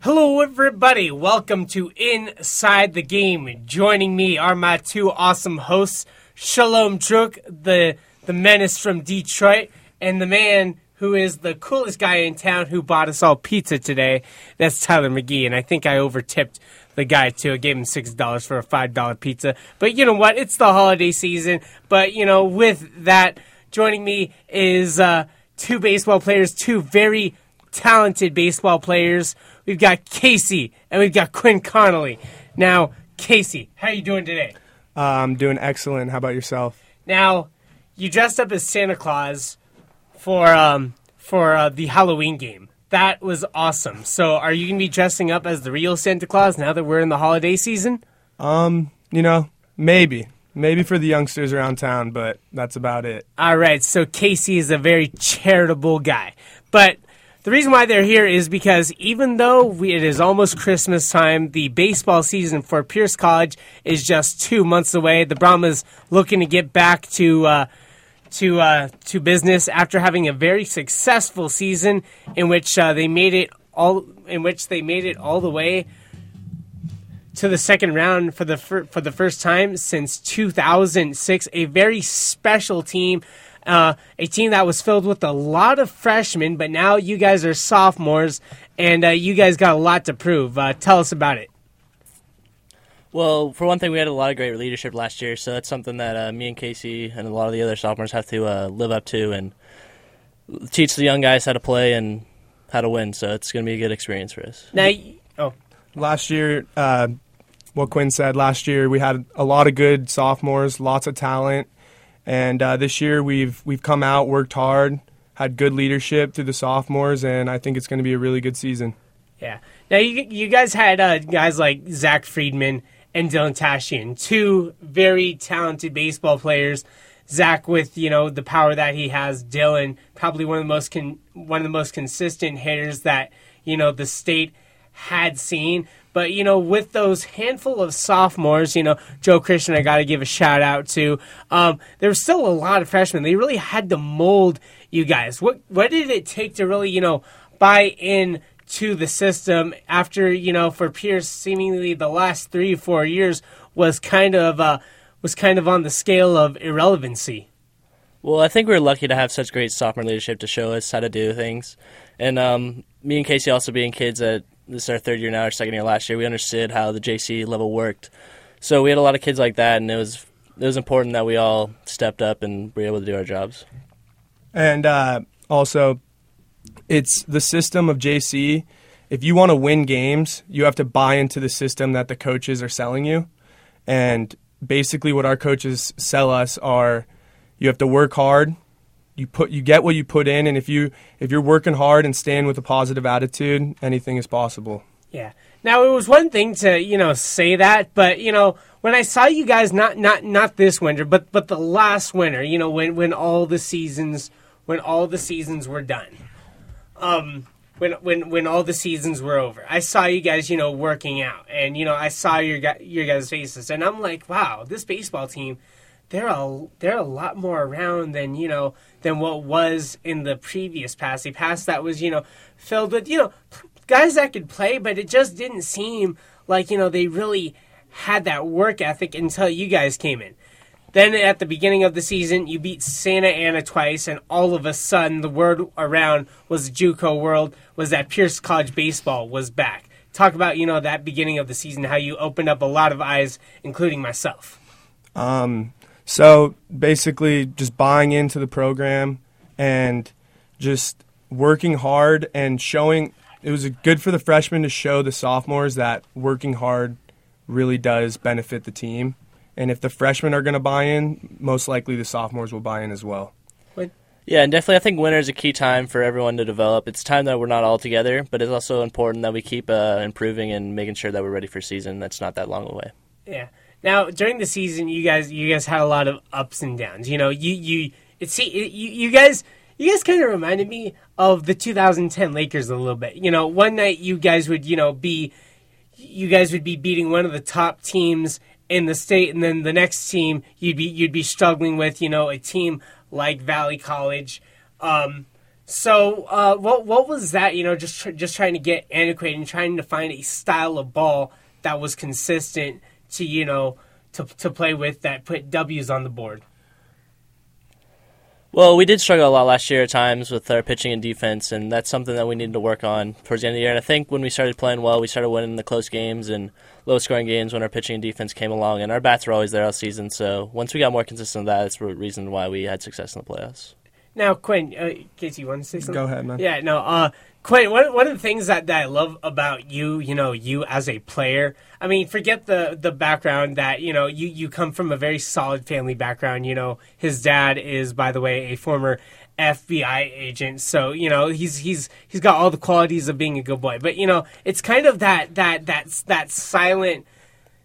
Hello, everybody. Welcome to Inside the Game. Joining me are my two awesome hosts, Sholom Druk, the the menace from Detroit, and the man who is the coolest guy in town who bought us all pizza today. That's Tyler McGee, and I think I overtipped the guy too. I gave him six dollars for a five dollar pizza. But you know what? It's the holiday season. But you know, with that, joining me is uh, two baseball players, two very talented baseball players. We've got Casey and we've got Quinn Conley. Now, Casey, how are you doing today? Uh, I'm doing excellent. How about yourself? Now, you dressed up as Santa Claus for um, for uh, the Halloween game. That was awesome. So, are you going to be dressing up as the real Santa Claus now that we're in the holiday season? Um, you know, maybe. Maybe for the youngsters around town, but that's about it. All right. So, Casey is a very charitable guy. But the reason why they're here is because even though we, it is almost Christmas time, the baseball season for Pierce College is just two months away. The Brahmas looking to get back to uh, to uh, to business after having a very successful season in which uh, they made it all in which they made it all the way to the second round for the fir- for the first time since 2006. A very special team. Uh, a team that was filled with a lot of freshmen, but now you guys are sophomores, and uh, you guys got a lot to prove. Uh, tell us about it. Well, for one thing, we had a lot of great leadership last year, so that's something that uh, me and Casey and a lot of the other sophomores have to uh, live up to and teach the young guys how to play and how to win. So it's going to be a good experience for us. Now, oh, Last year, uh, what Quinn said, last year we had a lot of good sophomores, lots of talent, and uh, this year we've we've come out, worked hard, had good leadership through the sophomores, and I think it's going to be a really good season. Yeah. Now you you guys had uh, guys like Zach Friedman and Dylan Tashian, two very talented baseball players. Zach with you know the power that he has. Dylan probably one of the most con- one of the most consistent hitters that you know the state had seen. But you know, with those handful of sophomores, you know, Joe Christian, I got to give a shout out to. Um, there was still a lot of freshmen. They really had to mold you guys. What what did it take to really you know buy in to the system after you know for Pierce seemingly the last three four years was kind of uh, was kind of on the scale of irrelevancy. Well, I think we are lucky to have such great sophomore leadership to show us how to do things. And um, me and Casey also being kids that this is our third year now, our second year last year, we understood how the JC level worked. So we had a lot of kids like that, and it was it was important that we all stepped up and were able to do our jobs. And uh, also, it's the system of JC. If you want to win games, you have to buy into the system that the coaches are selling you. And basically, what our coaches sell us are you have to work hard. You put you get what you put in, and if you if you're working hard and staying with a positive attitude, anything is possible. Yeah. Now it was one thing to you know say that, but you know when I saw you guys not not not this winter, but but the last winter, you know when when all the seasons when all the seasons were done, um, when when when all the seasons were over, I saw you guys you know working out, and you know I saw your your guys' faces, and I'm like, wow, this baseball team, they're a they're a lot more around than you know than what was in the previous past. The past that was you know filled with you know guys that could play, but it just didn't seem like you know they really had that work ethic until you guys came in. Then at the beginning of the season, you beat Santa Ana twice, and all of a sudden, the word around was JUCO world was that Pierce College baseball was back. Talk about you know that beginning of the season, how you opened up a lot of eyes, including myself. Um, so basically, just buying into the program and just working hard and showing. It was good for the freshmen to show the sophomores that working hard really does benefit the team. And if the freshmen are going to buy in, most likely the sophomores will buy in as well. Yeah, and definitely, I think winter is a key time for everyone to develop. It's time that we're not all together, but it's also important that we keep uh, improving and making sure that we're ready for season that's not that long away. Yeah. Now during the season, you guys you guys had a lot of ups and downs. You know, you you it see it, you you guys you guys kind of reminded me of the 2010 Lakers a little bit. You know, one night you guys would you know be you guys would be beating one of the top teams in the state, and then the next team you'd be you'd be struggling with you know a team like Valley College. Um, So, uh, what what was that? You know, just tr- just trying to get antiquated and trying to find a style of ball that was consistent to you know to to play with that put W's on the board. Well, we did struggle a lot last year at times with our pitching and defense, and that's something that we needed to work on towards the end of the year. And I think when we started playing well, we started winning the close games and low scoring games when our pitching and defense came along, and our bats were always there all season. So once we got more consistent with that, that's the reason why we had success in the playoffs. Now, Quinn, uh, Casey, you want to say something? Go ahead, man. Yeah, no, uh, Quinn, one, one of the things that, that I love about you, you know, you as a player, I mean, forget the, the background that, you know, you, you come from a very solid family background. You know, his dad is, by the way, a former FBI agent. So, you know, he's, he's, he's got all the qualities of being a good boy. But, you know, it's kind of that, that, that, that silent,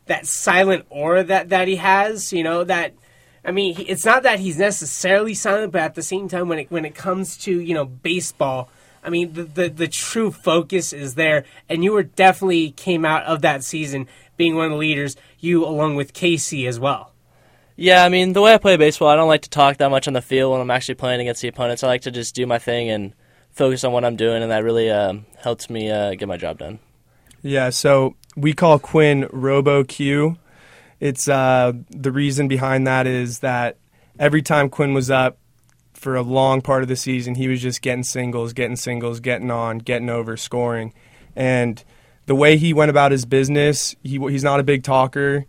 that silent aura that, that he has, you know, that, I mean, he, it's not that he's necessarily silent, but at the same time, when it when it comes to you know baseball, I mean, the, the the true focus is there, and you were definitely came out of that season being one of the leaders. You along with Casey as well. Yeah, I mean, the way I play baseball, I don't like to talk that much on the field when I'm actually playing against the opponents. I like to just do my thing and focus on what I'm doing, and that really um, helps me uh, get my job done. Yeah, so we call Quinn Robo Q. It's uh, the reason behind that is that every time Quinn was up for a long part of the season, he was just getting singles, getting singles, getting on, getting over, scoring, and the way he went about his business, he he's not a big talker.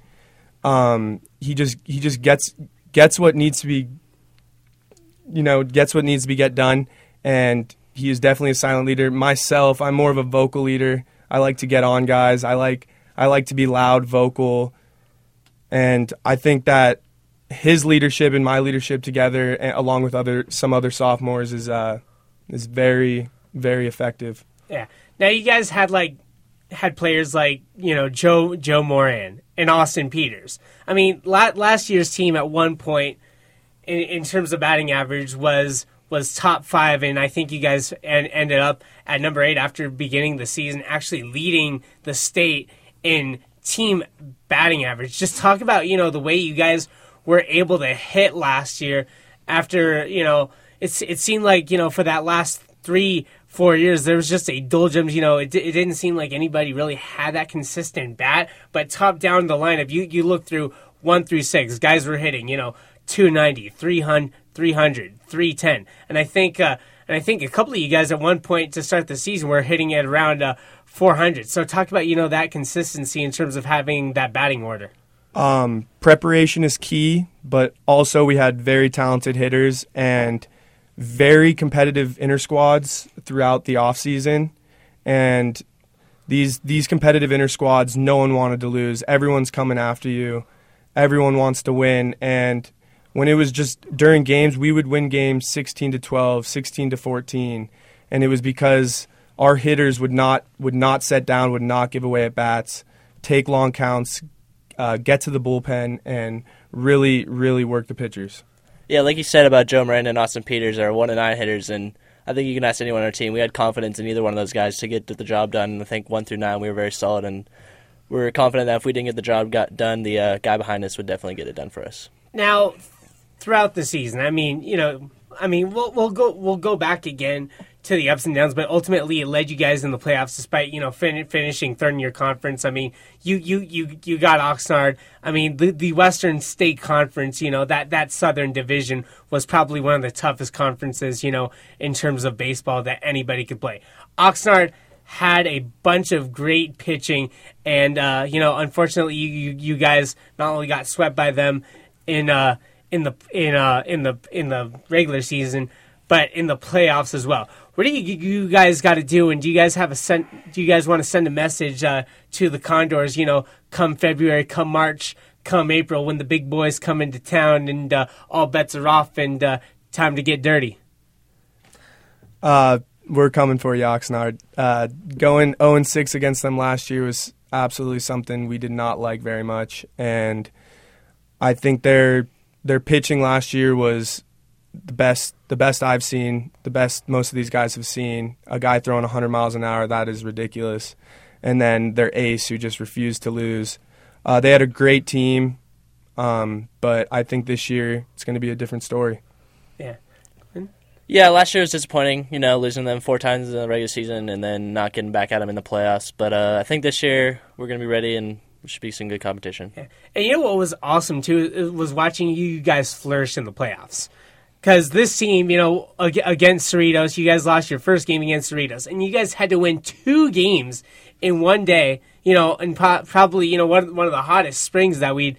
Um, he just he just gets gets what needs to be, you know, gets what needs to be get done, and he is definitely a silent leader. Myself, I'm more of a vocal leader. I like to get on guys. I like I like to be loud, vocal, and I think that his leadership and my leadership together, along with other some other sophomores, is uh, is very very effective. Yeah. Now you guys had like had players like you know Joe Joe Moran and Austin Peters. I mean, la- last year's team at one point, in, in terms of batting average, was was top five, and I think you guys en- ended up at number eight after beginning the season, actually leading the state in team batting average. Just talk about you know the way you guys were able to hit last year after you know it's it seemed like you know for that last three four years there was just a doldrums you know it, it didn't seem like anybody really had that consistent bat but top down the lineup you you look through one through six guys were hitting you know 290 300 300 310 and i think uh and I think a couple of you guys at one point to start the season were hitting at around uh, 400. So talk about you know that consistency in terms of having that batting order. Um, preparation is key, but also we had very talented hitters and very competitive inner squads throughout the off season, and these these competitive inner squads, no one wanted to lose. Everyone's coming after you. Everyone wants to win, and when it was just during games, we would win games 16 to 12, 16 to 14, and it was because our hitters would not would not set down, would not give away at bats, take long counts, uh, get to the bullpen, and really really work the pitchers. Yeah, like you said about Joe Miranda and Austin Peters are one and nine hitters, and I think you can ask anyone on our team. We had confidence in either one of those guys to get the job done. I think one through nine we were very solid, and we were confident that if we didn't get the job got done, the uh, guy behind us would definitely get it done for us. Now, throughout the season, I mean, you know, I mean, we'll we'll go we'll go back again to the ups and downs, but ultimately it led you guys in the playoffs, despite you know fin- finishing third in your conference. I mean, you you you you got Oxnard. I mean, the the Western State Conference, you know that that Southern Division was probably one of the toughest conferences, you know, in terms of baseball that anybody could play. Oxnard had a bunch of great pitching, and uh, you know, unfortunately, you, you you guys not only got swept by them in uh in the in uh in the in the regular season, but in the playoffs as well. What do you you guys got to do? And do you guys have a send? Do you guys want to send a message uh, to the Condors? You know, come February, come March, come April, when the big boys come into town and uh, all bets are off and uh, time to get dirty. Uh, we're coming for you, Oxnard. Uh, going 0 6 against them last year was absolutely something we did not like very much, and I think their their pitching last year was the best the best I've seen, the best most of these guys have seen. A guy throwing 100 miles an hour, that is ridiculous. And then their ace who just refused to lose. Uh, they had a great team, um, but I think this year it's going to be a different story. Yeah. Yeah, last year was disappointing. You know, losing them four times in the regular season and then not getting back at them in the playoffs. But uh, I think this year we're going to be ready and should be some good competition. Yeah. And you know what was awesome too was watching you guys flourish in the playoffs. Because this team, you know, against Cerritos, you guys lost your first game against Cerritos, and you guys had to win two games in one day. You know, and pro- probably you know one one of the hottest springs that we'd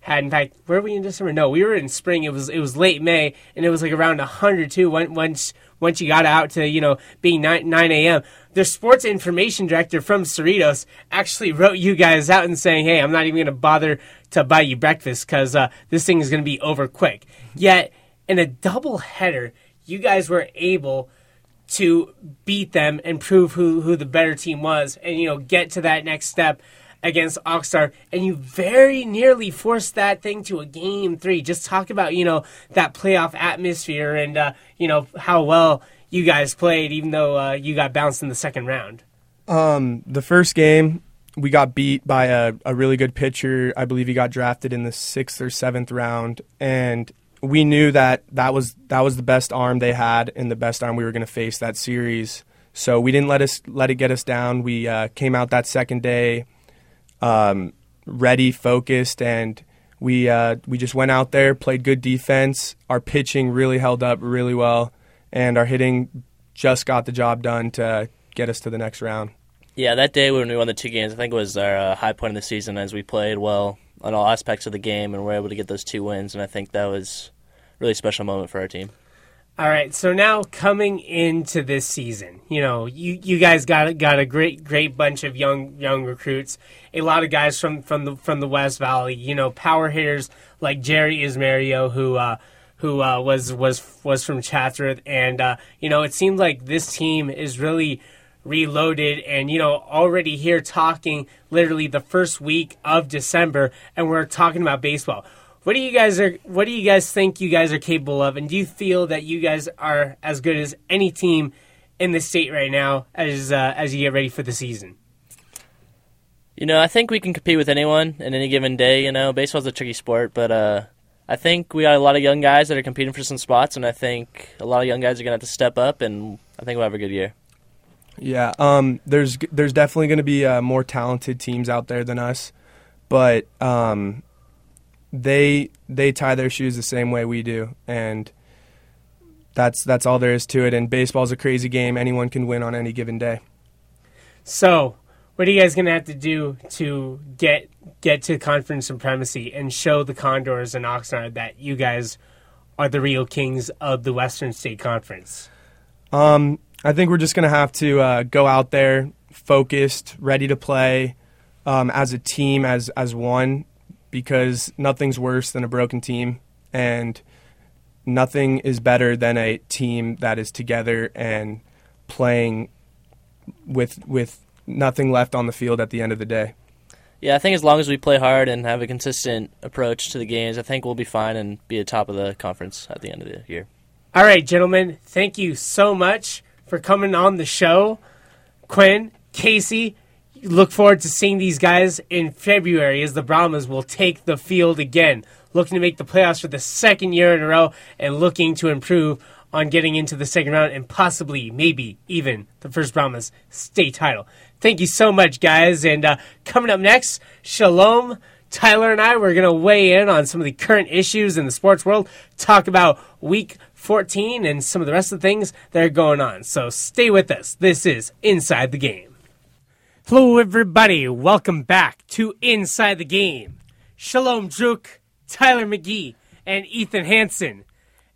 had. In fact, were we in December? No, we were in spring. It was it was late May, and it was like around hundred too. Once once you got out to you know being nine nine a.m. The sports information director from Cerritos actually wrote you guys out and saying, "Hey, I'm not even going to bother to buy you breakfast because uh, this thing is going to be over quick." Yet in a double header, you guys were able to beat them and prove who, who the better team was and you know get to that next step against Oxnard and you very nearly forced that thing to a game three. Just talk about, you know, that playoff atmosphere and, uh, you know, how well you guys played, even though uh, you got bounced in the second round. Um, the first game, we got beat by a, a really good pitcher. I believe he got drafted in the sixth or seventh round. And we knew that that was that was the best arm they had and the best arm we were going to face that series. So we didn't let us let it get us down. We uh, came out that second day, um, ready, focused, and we uh, we just went out there, played good defense. Our pitching really held up really well, and our hitting just got the job done to get us to the next round. Yeah, that day when we won the two games, I think it was our uh, high point of the season as we played well on all aspects of the game and we're able to get those two wins. And I think that was a really special moment for our team. All right, so now coming into this season, you know, you, you guys got got a great great bunch of young young recruits, a lot of guys from, from the from the West Valley, you know, power hitters like Jerry Ismario, who uh, who uh, was was was from Chatsworth, and uh, you know, it seems like this team is really reloaded and you know already here talking literally the first week of December and we're talking about baseball. What do you guys are what do you guys think you guys are capable of and do you feel that you guys are as good as any team in the state right now as uh, as you get ready for the season? You know, I think we can compete with anyone in any given day, you know. Baseball's a tricky sport, but uh I think we got a lot of young guys that are competing for some spots, and I think a lot of young guys are going to have to step up, and I think we'll have a good year. Yeah, um, there's there's definitely going to be uh, more talented teams out there than us, but um, they they tie their shoes the same way we do, and that's that's all there is to it. And baseball's a crazy game; anyone can win on any given day. So, what are you guys going to have to do to get get to conference supremacy and show the Condors and Oxnard that you guys are the real kings of the Western State Conference? Um, I think we're just going to have to uh, go out there focused, ready to play um, as a team, as as one, because nothing's worse than a broken team, and nothing is better than a team that is together and playing with with nothing left on the field at the end of the day. Yeah, I think as long as we play hard and have a consistent approach to the games, I think we'll be fine and be at top of the conference at the end of the year. All right, gentlemen, thank you so much for coming on the show. Quinn, Casey, look forward to seeing these guys in February as the Brahmas will take the field again, looking to make the playoffs for the second year in a row and looking to improve on getting into the second round and possibly, maybe, even the first Brahmas state title. Thank you so much, guys. And uh, coming up next, Sholom. Tyler and I, we're going to weigh in on some of the current issues in the sports world, talk about week 14 and some of the rest of the things that are going on. So stay with us. This is Inside the Game. Hello, everybody. Welcome back to Inside the Game. Sholom Druk, Tyler McGee, and Ethan Hanson.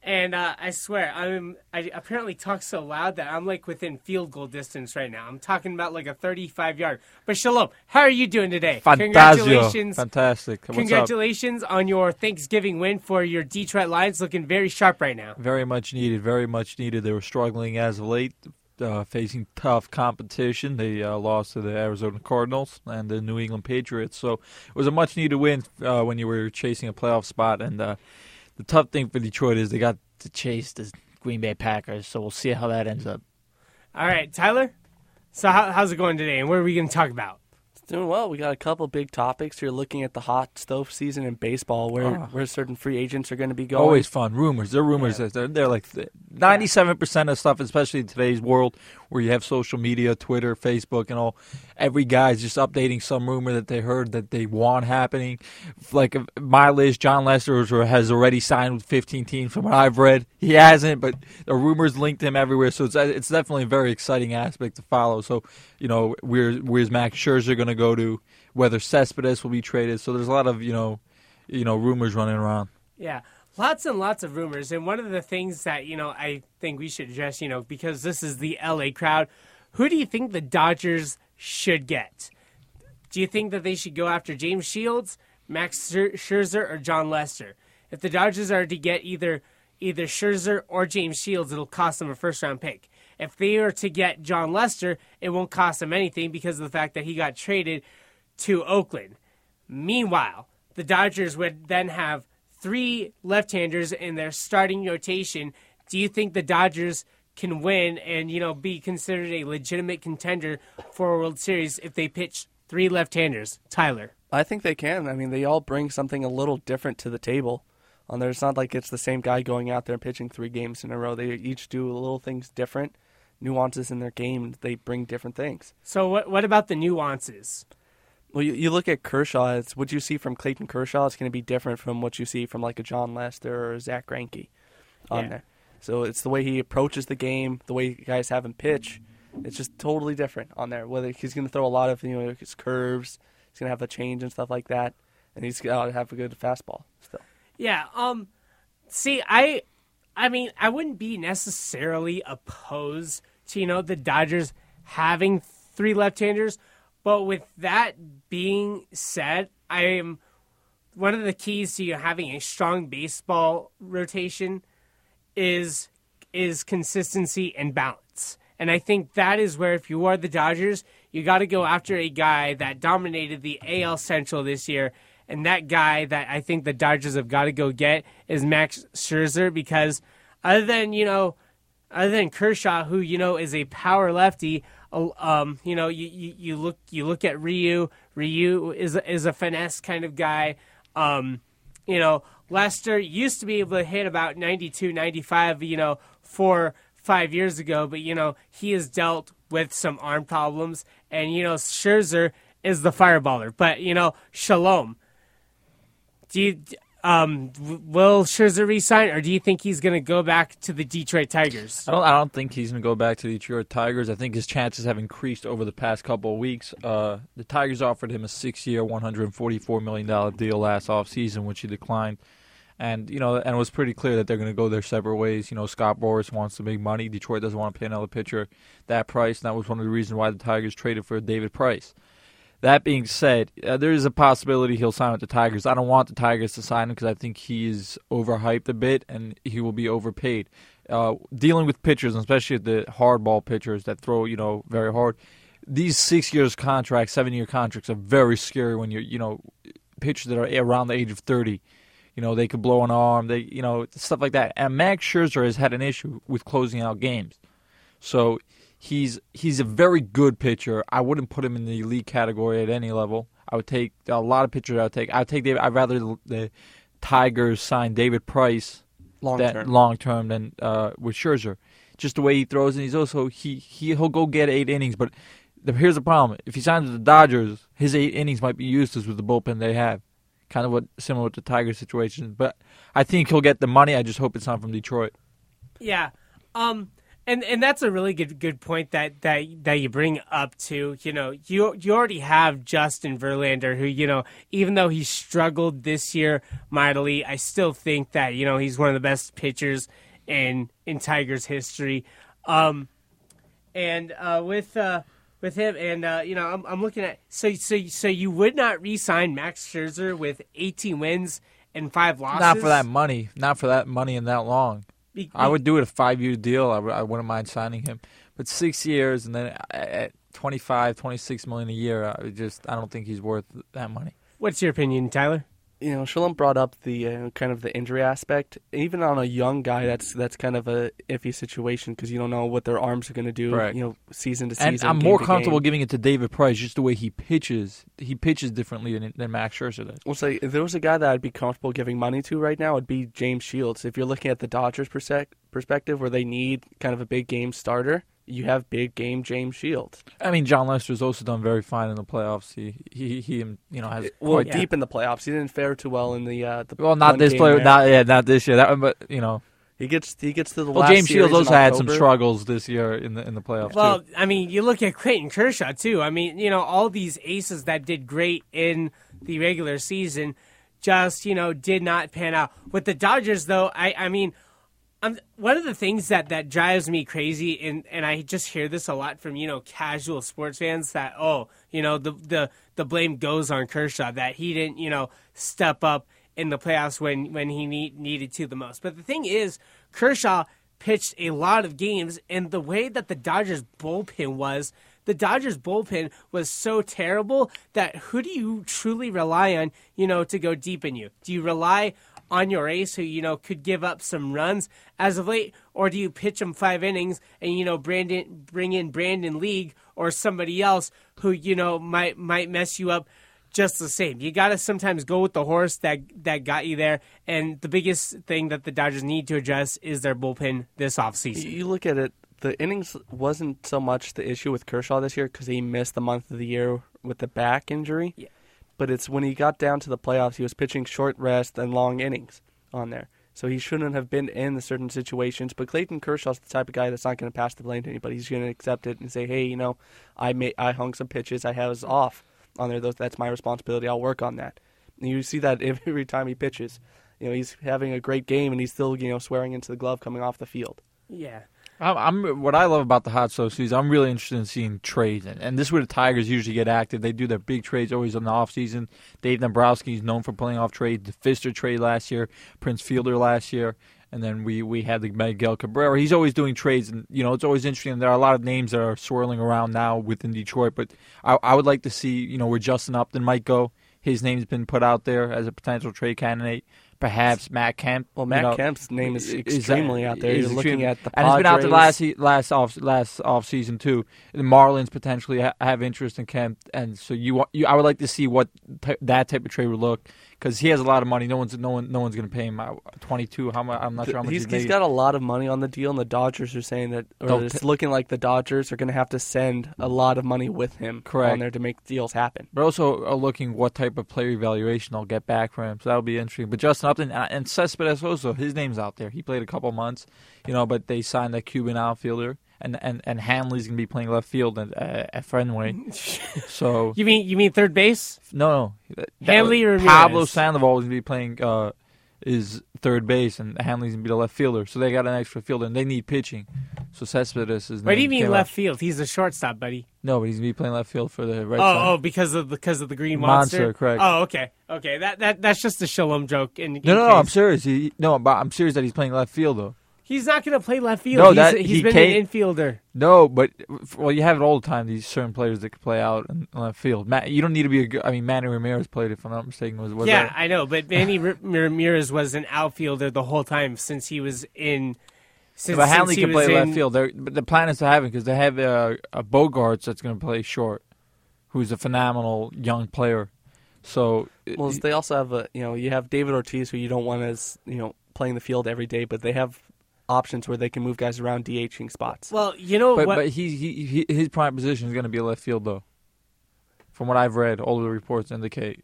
And uh, I swear, I'm I apparently talk so loud that I'm like within field goal distance right now. I'm talking about like a 35 yard. But Sholom, how are you doing today? Fantasio. Congratulations, fantastic. What's congratulations up? on your Thanksgiving win for your Detroit Lions, looking very sharp right now. Very much needed. Very much needed. They were struggling as of late. Uh, facing tough competition. They uh, lost to the Arizona Cardinals and the New England Patriots. So it was a much needed win uh, when you were chasing a playoff spot. And uh, the tough thing for Detroit is they got to chase the Green Bay Packers. So we'll see how that ends up. All right, Tyler. So how, how's it going today, and what are we going to talk about? It's doing well. We got a couple big topics. You're looking at the hot stove season in baseball, where Ah. where certain free agents are going to be going. Always fun. Rumors. They're rumors. They're, they're like ninety-seven percent of stuff, especially in today's world where you have social media, Twitter, Facebook, and all. Every guy's just updating some rumor that they heard that they want happening. Like my list, Jon Lester has already signed with fifteen teams. From what I've read, he hasn't, but the rumors linked him everywhere. So it's it's definitely a very exciting aspect to follow. So you know, where where's Max Scherzer going to go to? Whether Cespedes will be traded. So there's a lot of you know, you know, rumors running around. Yeah, lots and lots of rumors. And one of the things that, you know, I think we should address, you know, because this is the LA crowd, who do you think the Dodgers should get? Do you think that they should go after James Shields, Max Scherzer, or Jon Lester? If the Dodgers are to get either either Scherzer or James Shields, it'll cost them a first round pick. If they are to get Jon Lester, it won't cost them anything because of the fact that he got traded to Oakland. Meanwhile, the Dodgers would then have three left-handers in their starting rotation. Do you think the Dodgers can win and you know be considered a legitimate contender for a World Series if they pitch three left-handers? Tyler. I think they can. I mean, they all bring something a little different to the table. On there, it's not like it's the same guy going out there pitching three games in a row. They each do little things different, nuances in their game. They bring different things. So what what about the nuances? Well, you, you look at Kershaw. It's what you see from Clayton Kershaw. It's going to be different from what you see from like a Jon Lester or a Zack Greinke on Yeah. there. So it's the way he approaches the game, the way guys have him pitch. It's just totally different on there. Whether he's going to throw a lot of you know his curves, he's going to have a change and stuff like that, and he's going to have a good fastball still. Yeah. Um. See, I, I mean, I wouldn't be necessarily opposed to you know the Dodgers having three left-handers, but with that being said, I am one of the keys to having a strong baseball rotation is is consistency and balance. And I think that is where if you are the Dodgers, you got to go after a guy that dominated the AL Central this year. And that guy that I think the Dodgers have got to go get is Max Scherzer because other than, you know, other than Kershaw, who you know is a power lefty, um, you know, you, you, you look you look at Ryu. Ryu is is a finesse kind of guy. Um, you know, Lester used to be able to hit about 92, 95, you know, four, five years ago, but, you know, he has dealt with some arm problems. And, you know, Scherzer is the fireballer. But, you know, Sholom. Do you, um, will Scherzer resign, or do you think he's going to go back to the Detroit Tigers? I don't. I don't think he's going to go back to the Detroit Tigers. I think his chances have increased over the past couple of weeks. Uh, the Tigers offered him a six-year, one hundred forty-four million dollar deal last offseason, which he declined. And you know, and it was pretty clear that they're going to go their separate ways. You know, Scott Boras wants to make money. Detroit doesn't want to pay another pitcher that price. And that was one of the reasons why the Tigers traded for David Price. That being said, uh, there is a possibility he'll sign with the Tigers. I don't want the Tigers to sign him because I think he's overhyped a bit and he will be overpaid. Uh, dealing with pitchers, especially the hardball pitchers that throw, you know, very hard. These six years contracts, seven year contracts are very scary when you're, you know, pitchers that are around the age of thirty. You know, they could blow an arm, they, you know, stuff like that. And Max Scherzer has had an issue with closing out games. So he's he's a very good pitcher. I wouldn't put him in the elite category at any level. I would take a lot of pitchers. I would take. I would take David. I'd rather the, the Tigers sign David Price Long that term. long term than uh, with Scherzer. Just the way he throws, and he's also he he he'll go get eight innings. But the, here's the problem: if he signs with the Dodgers, his eight innings might be useless with the bullpen they have. Kind of what similar with the Tiger situation. But I think he'll get the money. I just hope it's not from Detroit. Yeah. Um and and that's a really good good point that that that you bring up too. You know, you you already have Justin Verlander who, you know, even though he struggled this year mightily, I still think that, you know, he's one of the best pitchers in in Tigers history. Um and uh with uh with him and uh, you know I'm, I'm looking at so so so you would not re-sign Max Scherzer with 18 wins and five losses. Not for that money. Not for that money and that long. Be- I would do it a five year deal. I, would, I wouldn't mind signing him. But six years and then at 25, 26 million a year, I just I don't think he's worth that money. What's your opinion, Tyler? You know, Sholom brought up the uh, kind of the injury aspect. Even on a young guy, that's that's kind of a iffy situation because you don't know what their arms are going to do. Right. You know, season to season. And I'm more comfortable giving it to David Price, just the way he pitches. He pitches differently than, than Max Scherzer does. Well, say if there was a guy that I'd be comfortable giving money to right now, it'd be James Shields. If you're looking at the Dodgers perspective, where they need kind of a big game starter, you have big game James Shields. I mean, Jon Lester's also done very fine in the playoffs. He he, he you know has Well, quite deep in the playoffs, he didn't fare too well in the uh, the Well, not this game player, there. not yeah, not this year. That one, but you know, he gets he gets to the well, last James series Shields also had some struggles this year in the in the playoffs. Well, too. I mean, you look at Clayton Kershaw too. I mean, you know, all these aces that did great in the regular season just, you know, did not pan out. With the Dodgers though, I I mean, um, one of the things that, that drives me crazy, and, and I just hear this a lot from you know casual sports fans that oh you know the the the blame goes on Kershaw that he didn't you know step up in the playoffs when when he need, needed to the most. But the thing is, Kershaw pitched a lot of games, and the way that the Dodgers bullpen was, the Dodgers bullpen was so terrible that who do you truly rely on, you know, to go deep in you? Do you rely on your ace who, you know, could give up some runs as of late, or do you pitch him five innings and, you know, Brandon bring in Brandon League or somebody else who, you know, might might mess you up just the same. You got to sometimes go with the horse that that got you there. And the biggest thing that the Dodgers need to address is their bullpen this offseason. You look at it, the innings wasn't so much the issue with Kershaw this year because he missed the month of the year with the back injury. Yeah. But it's when he got down to the playoffs, he was pitching short rest and long innings on there. So he shouldn't have been in the certain situations. But Clayton Kershaw's the type of guy that's not going to pass the blame to anybody. He's going to accept it and say, "Hey, you know, I may I hung some pitches. I was off on there. Those that's my responsibility. I'll work on that." And you see that every time he pitches. You know, he's having a great game and he's still you know swearing into the glove coming off the field. Yeah. I'm, what I love about the hot stove season. I'm really interested in seeing trades, and, and this is where the Tigers usually get active. They do their big trades always in the off season. Dave Dombrowski is known for playing off trades. The Fister trade last year, Prince Fielder last year, and then we we had the Miguel Cabrera. He's always doing trades, and you know it's always interesting. There are a lot of names that are swirling around now within Detroit, but I, I would like to see you know where Justin Upton might go. His name's been put out there as a potential trade candidate. Perhaps Matt Kemp. Well, you Matt know, Kemp's name is is- extremely out there. You're looking at the Padres. and it's been out there Padres. last last off last off season too. The Marlins potentially ha- have interest in Kemp, and so you, wa- you I would like to see what ty- that type of trade would look because he has a lot of money. No one's no one no one's going to pay him uh, twenty two. How much? I'm not sure how much he's, he's, he's got a lot of money on the deal, and the Dodgers are saying that, or it's looking like the Dodgers are going to have to send a lot of money with him Correct. on there to make deals happen. But also are looking what type of player evaluation I'll get back from him. So that'll be interesting. But Justin Uh, and Cespedes also, his name's out there. He played a couple months, you know, but they signed a Cuban outfielder. And, and, and Hanley's going to be playing left field at, uh, at Fenway. so You mean you mean third base? No, no. Hanley or Pablo? Sandoval is going to be playing uh, is third base, and Hanley's going to be the left fielder. So they got an extra fielder, and they need pitching. So Cespedes is. What do you mean left field? He's a shortstop, buddy. No, but he's going to be playing left field for the right. Oh, oh, because of the because of the green Monster, monster. correct. Oh, okay, okay. That that that's just a Sholom joke. In, in No, no, no. I'm serious. He, no, but I'm serious that he's playing left field though. He's not going to play left field. No, he's that- he's he been an infielder. No, but well, you have it all the time. These certain players that can play out in left field. Matt, you don't need to be a. good- I mean, Manny Ramirez played, if I'm not mistaken. Was, was yeah, that- I know, but Manny Ramirez was an outfielder the whole time since he was in. Since, but Hanley he can was play left in- field. They're, but the plan is to have him because they have uh, a Bogaerts that's going to play short, who's a phenomenal young player. So Well, they also have a you know you have David Ortiz who you don't want as you know playing the field every day, but they have options where they can move guys around DHing spots. Well, you know but what? but he, he, he his prime position is going to be left field though. From what I've read, all of the reports indicate.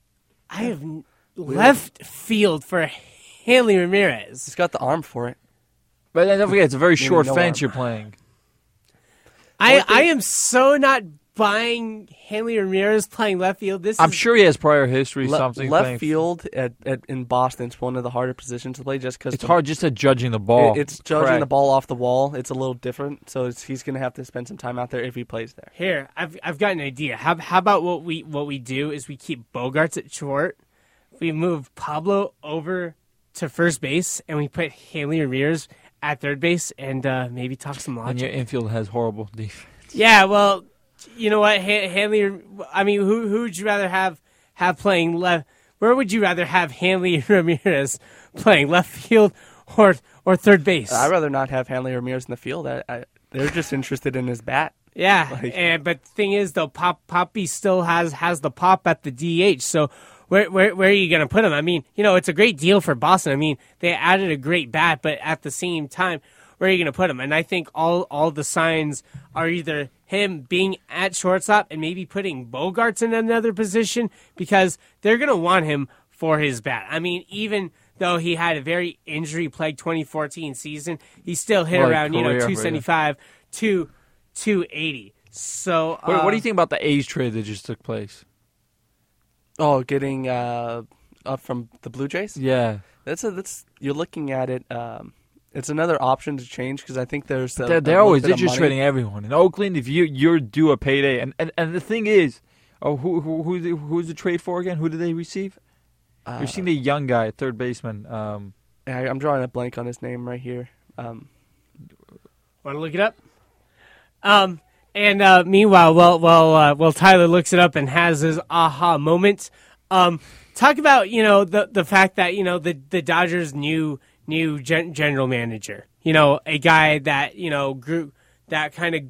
I have left field for Hanley Ramirez. He's got the arm for it. But then don't forget, it's a very short no fence arm. you're playing. I, I am so not buying Hanley Ramirez playing left field. This I'm is, sure he has prior history. Le- something left playing- field at, at in Boston is one of the harder positions to play just because It's hard just at judging the ball. it's judging Correct. the ball off the wall. It's a little different, so it's, he's going to have to spend some time out there if he plays there. Here, I've I've got an idea. How how about what we what we do is we keep Bogaerts at short. We move Pablo over to first base, and we put Hanley Ramirez at third base, and uh, maybe talk some And your infield has horrible defense. Yeah, well, you know what, Han- Hanley. I mean, who who would you rather have have playing left where would you rather have Hanley Ramirez playing left field or or third base? I'd rather not have Hanley Ramirez in the field. I, I, they're just interested in his bat. Yeah, Like- and but the thing is though, Pop Papi still has has the pop at the DH. So where where where are you going to put him? I mean, you know, it's a great deal for Boston. I mean, they added a great bat, but at the same time, where are you going to put him? And I think all all the signs are either him being at shortstop and maybe putting Bogaerts in another position because they're going to want him for his bat. I mean, even though he had a very injury plagued 2014 season, he still hit around you know career, yeah. 275 to 280. So What, what uh, do you think about the A's trade that just took place? Oh, getting uh, up from the Blue Jays. Yeah, That's a that's you're looking at it. Um, it's another option to change because I think there's a, they're, they're little always bit they're just money. trading everyone in Oakland. If you you're due a payday, and and, and the thing is, oh who who who who's the trade for again? Who did they receive? Uh, You've seen the young guy, third baseman. Um, I, I'm drawing a blank on his name right here. Um, Want to look it up? Um, and uh, meanwhile, while well, uh, well, Tyler looks it up and has his aha moment. Um, talk about you know the the fact that you know the the Dodgers new new gen- general manager. You know, a guy that you know grew that kind of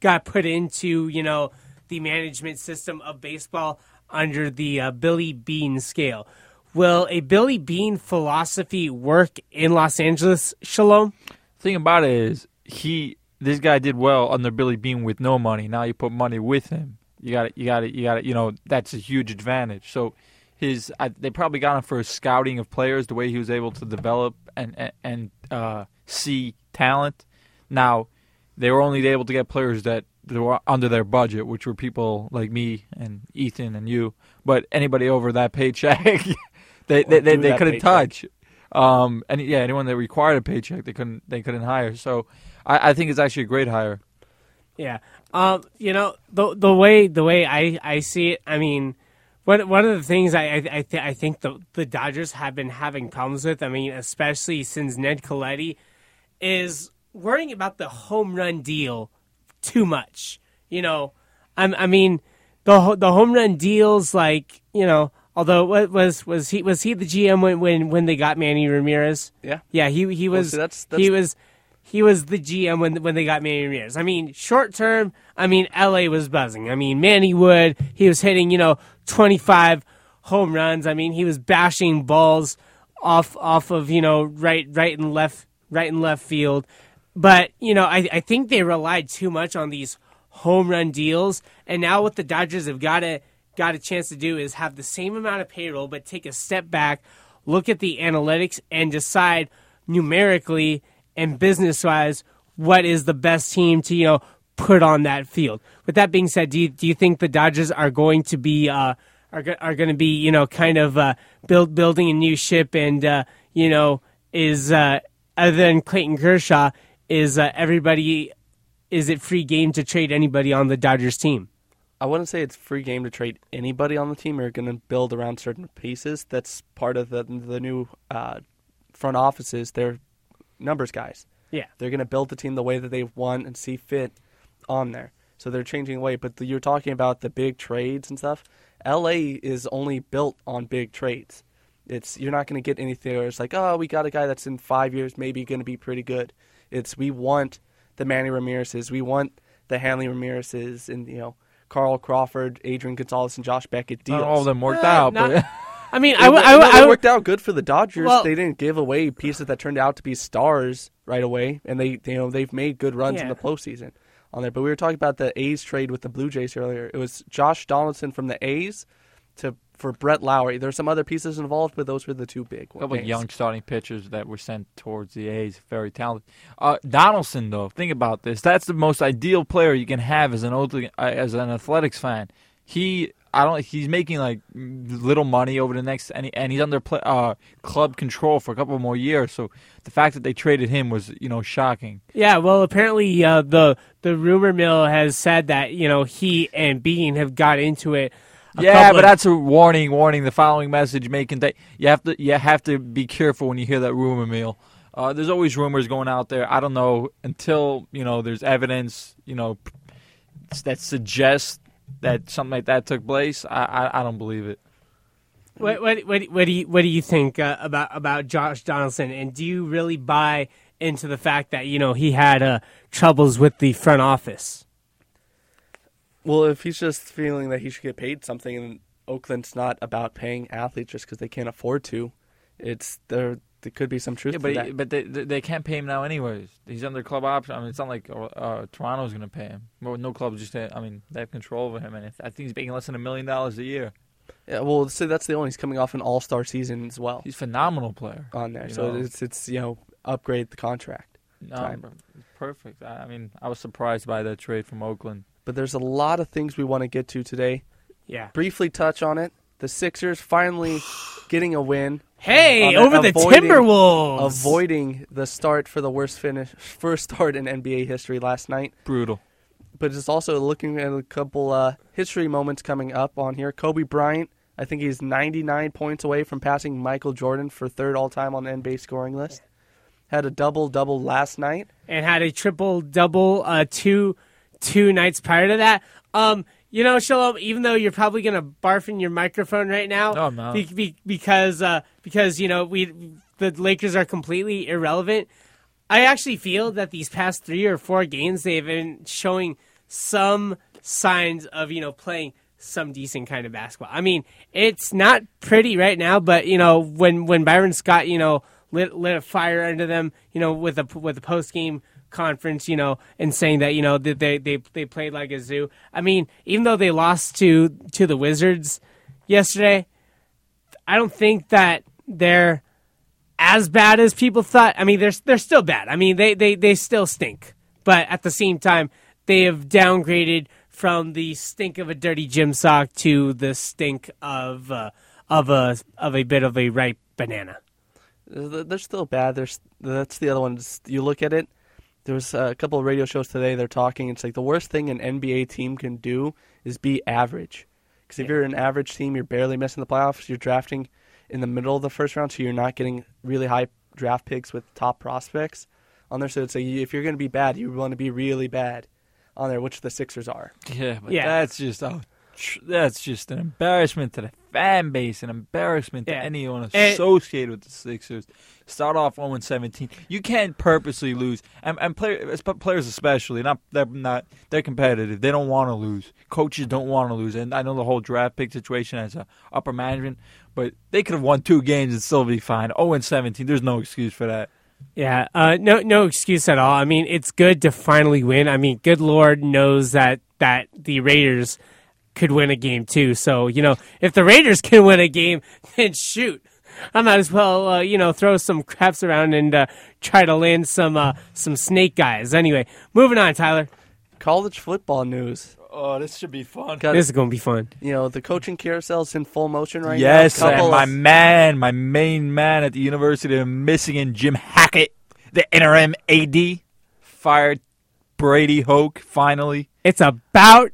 got put into you know the management system of baseball under the uh, Billy Beane scale. Will a Billy Beane philosophy work in Los Angeles? Sholom. thing about it is he this guy did well under Billy Beane with no money. Now you put money with him. You got it. You got it. You got it. You know that's a huge advantage. So his I, they probably got him for his scouting of players, the way he was able to develop and and, and uh, see talent. Now they were only able to get players that, were under their budget, which were people like me and Ethan and you. But anybody over that paycheck, they they, they, they couldn't paycheck. touch. Um, and yeah, anyone that required a paycheck, they couldn't they couldn't hire. So I, I think it's actually a great hire. Yeah. Um, you know, the the way the way I, I see it, I mean, one one of the things I I I, th- I think the the Dodgers have been having problems with, I mean, especially since Ned Colletti, is worrying about the home run deal too much. You know, I I mean, the the home run deals like you know. Although what was was he was he the GM when when, when they got Manny Ramirez? yeah, Yeah, he he Well, was. see, that's- he was. He was the GM when when they got Manny Ramirez. I mean, short term, I mean, LA was buzzing. I mean, Manny Wood, he was hitting, you know, 25 home runs. I mean, he was bashing balls off off of, you know, right right and left right and left field. But, you know, I I think they relied too much on these home run deals. And now what the Dodgers have got to got a chance to do is have the same amount of payroll but take a step back, look at the analytics and decide numerically and business wise what is the best team to, you know, put on that field. With that being said, do you, do you think the Dodgers are going to be uh, are are going to be you know kind of uh, build building a new ship and uh, you know is uh, other than Clayton Kershaw is uh, everybody is it free game to trade anybody on the Dodgers team? I wouldn't say it's free game to trade anybody on the team. You're going to build around certain pieces. That's part of the the new uh, front offices. They're numbers guys. Yeah. They're going to build the team the way that they want and see fit on there. So they're changing away. But the, you're talking about the big trades and stuff. LA is only built on big trades. It's you're not going to get anything where it's like, oh, we got a guy that's in five years maybe going to be pretty good. It's we want the Manny Ramirez's, we want the Hanley Ramirez's, and you know Carl Crawford, Adrian Gonzalez, and Josh Beckett deals. Not all of them worked Uh, out, not- but I mean, It, I, w- I, no, w- I it worked out good for the Dodgers. Well- they didn't give away pieces that turned out to be stars right away, and they, they you know they've made good runs in Yeah. the postseason on there. But we were talking about the A's trade with the Blue Jays earlier. It was Josh Donaldson from the A's to for Brett Lawrie. There's some other pieces involved, but those were the two big a couple of young starting pitchers that were sent towards the A's, very talented. Uh, Donaldson, though, think about this. That's the most ideal player you can have as an old, uh, as an athletics fan. He, I don't. He's making like little money over the next, and, he, and he's under play, uh, club control for a couple more years. So the fact that they traded him was, you know, shocking. Yeah, well, apparently uh, the the rumor mill has said that you know he and Beane have got into it. a yeah, but of- that's a warning. Warning. The following message making that you have to you have to be careful when you hear that rumor mill. Uh, there's always rumors going out there. I don't know until you know there's evidence. You know that suggests that something like that took place. I I, I don't believe it. What what what, what do you what do you think uh, about about Josh Donaldson? And do you really buy into the fact that you know he had uh, troubles with the front office? Well, if he's just feeling that he should get paid something, and Oakland's not about paying athletes just because they can't afford to, it's there. There could be some truth Yeah, to but that. he, but they, they they can't pay him now anyways. He's under club option. I mean, it's not like uh, uh, Toronto's going to pay him. Well, no club just. I mean, they have control over him, and I think he's making less than a million dollars a year. yeah, well, so that's the only. He's coming off an All Star season as well He's a phenomenal player. on there, so know. it's it's you know upgrade the contract. No, Time. perfect. I, I mean, I was surprised by that trade from Oakland. But there's a lot of things we want to get to today. Yeah. Briefly touch on it. The Sixers finally getting a win, Hey, On the- over the avoiding- Timberwolves. avoiding the start for the worst finish, first start in NBA history last night. Brutal. but it's also looking at a couple uh, history moments coming up on here. Kobe Bryant, I think he's 99 points away from passing Michael Jordan for third all time on the NBA scoring list. Had a double double last night. and had a triple double uh, two two nights prior to that. Um, you know, Sholom, even though you're probably gonna barf in your microphone right now, No, I'm not. be- be- because uh, because you know we the Lakers are completely irrelevant. I actually feel that these past three or four games they've been showing some signs of you know playing some decent kind of basketball. I mean, it's not pretty right now, but you know when when Byron Scott you know lit lit a fire under them, you know with a with a post game conference, you know, and saying that you know that they they they played like a zoo. I mean, even though they lost to to the Wizards yesterday, I don't think that they're as bad as people thought. I mean, they're they're still bad. I mean, they they they still stink. But at the same time, they have downgraded from the stink of a dirty gym sock to the stink of uh, of a of a bit of a ripe banana. They're they're still bad. There's that's the other one. You look at it. There was a couple of radio shows today. They're talking. It's like the worst thing an NBA team can do is be average. Because if you're an average team, you're barely missing the playoffs. You're drafting in the middle of the first round, so you're not getting really high draft picks with top prospects on there. So it's like if you're going to be bad, you want to be really bad on there, which the Sixers are. Yeah, but Yeah. that's just oh, tr- that's just an embarrassment to the fan base, an embarrassment to Yeah. anyone And- associated with the Sixers. Start off 0 17. You can't purposely lose, and, and player, players especially. Not they're not they're competitive. They don't want to lose. Coaches don't want to lose, and I know the whole draft pick situation as a upper management, but they could have won two games and still be fine. 0 17. There's no excuse for that. Yeah, uh, no, no excuse at all. I mean, it's good to finally win. I mean, good Lord knows that that the Raiders could win a game too. So you know, if the Raiders can win a game, then shoot, I might as well uh, you know throw some craps around and uh, try to land some uh, some snake guys. Anyway, moving on, Tyler. College football news. Oh, this should be fun. Got This is going to be fun. you know the coaching carousel's in full motion right yes, now. Yes, my of- man, my main man at the University of Michigan, Jim Hackett, the interim AD, fired Brady Hoke finally. It's about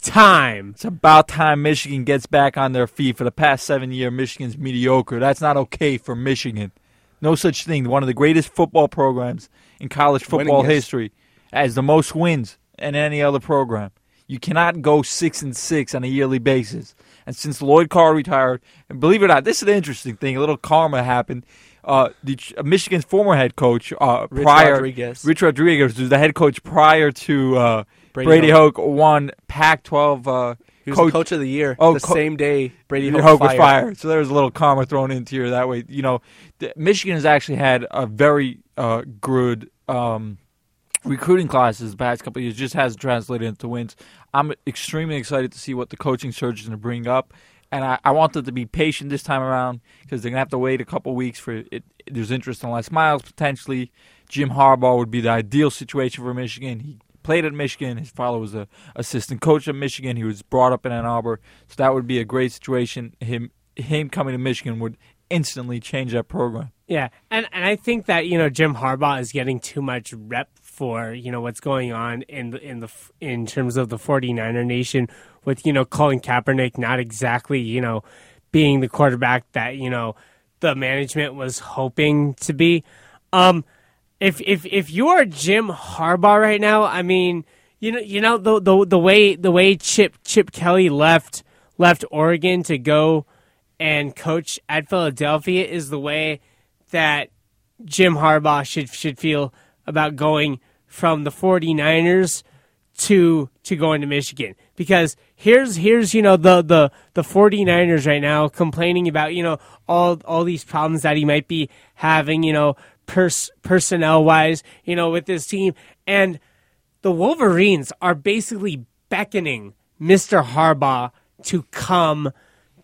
time. It's about time Michigan gets back on their feet. For the past seven years, Michigan's mediocre. That's not okay for Michigan. No such thing. One of the greatest football programs in college football Winningest. history has the most wins in any other program. You cannot go six and six on a yearly basis. And since Lloyd Carr retired, and believe it or not, this is an interesting thing. A little karma happened. Uh, the, uh, Michigan's former head coach, uh, Rich prior Rodriguez. Rich Rodriguez, was the head coach prior to uh, Brady Brady, Hoke. won Pac-12 uh, He was coach, coach of the year Oh, the co- same day Brady Hoke, Hoke, was fired. fired. So there was a little karma thrown into here that way. You know, the, Michigan has actually had a very uh, good um, recruiting classes the past couple of years. Just hasn't translated into wins. I'm extremely excited to see what the coaching surge is going to bring up. And I, I want them to be patient this time around because they're going to have to wait a couple weeks for it. There's interest in Les Miles potentially. Jim Harbaugh would be the ideal situation for Michigan. He played at Michigan. His father was a assistant coach at Michigan. He was brought up in Ann Arbor, so that would be a great situation. Him him coming to Michigan would instantly change that program. Yeah, and and I think that you know Jim Harbaugh is getting too much rep for you know what's going on in the in the in terms of the 49er nation with you know Colin Kaepernick not exactly you know being the quarterback that you know the management was hoping to be. Um, if if if you are Jim Harbaugh right now, I mean, you know, you know the the the way the way Chip Chip Kelly left left Oregon to go and coach at Philadelphia is the way that Jim Harbaugh should should feel about going from the 49ers to to going to Michigan. Because here's here's you know the the the 49ers right now complaining about you know all all these problems that he might be having you know pers- personnel wise you know with this team and the Wolverines are basically beckoning Mr. Harbaugh to come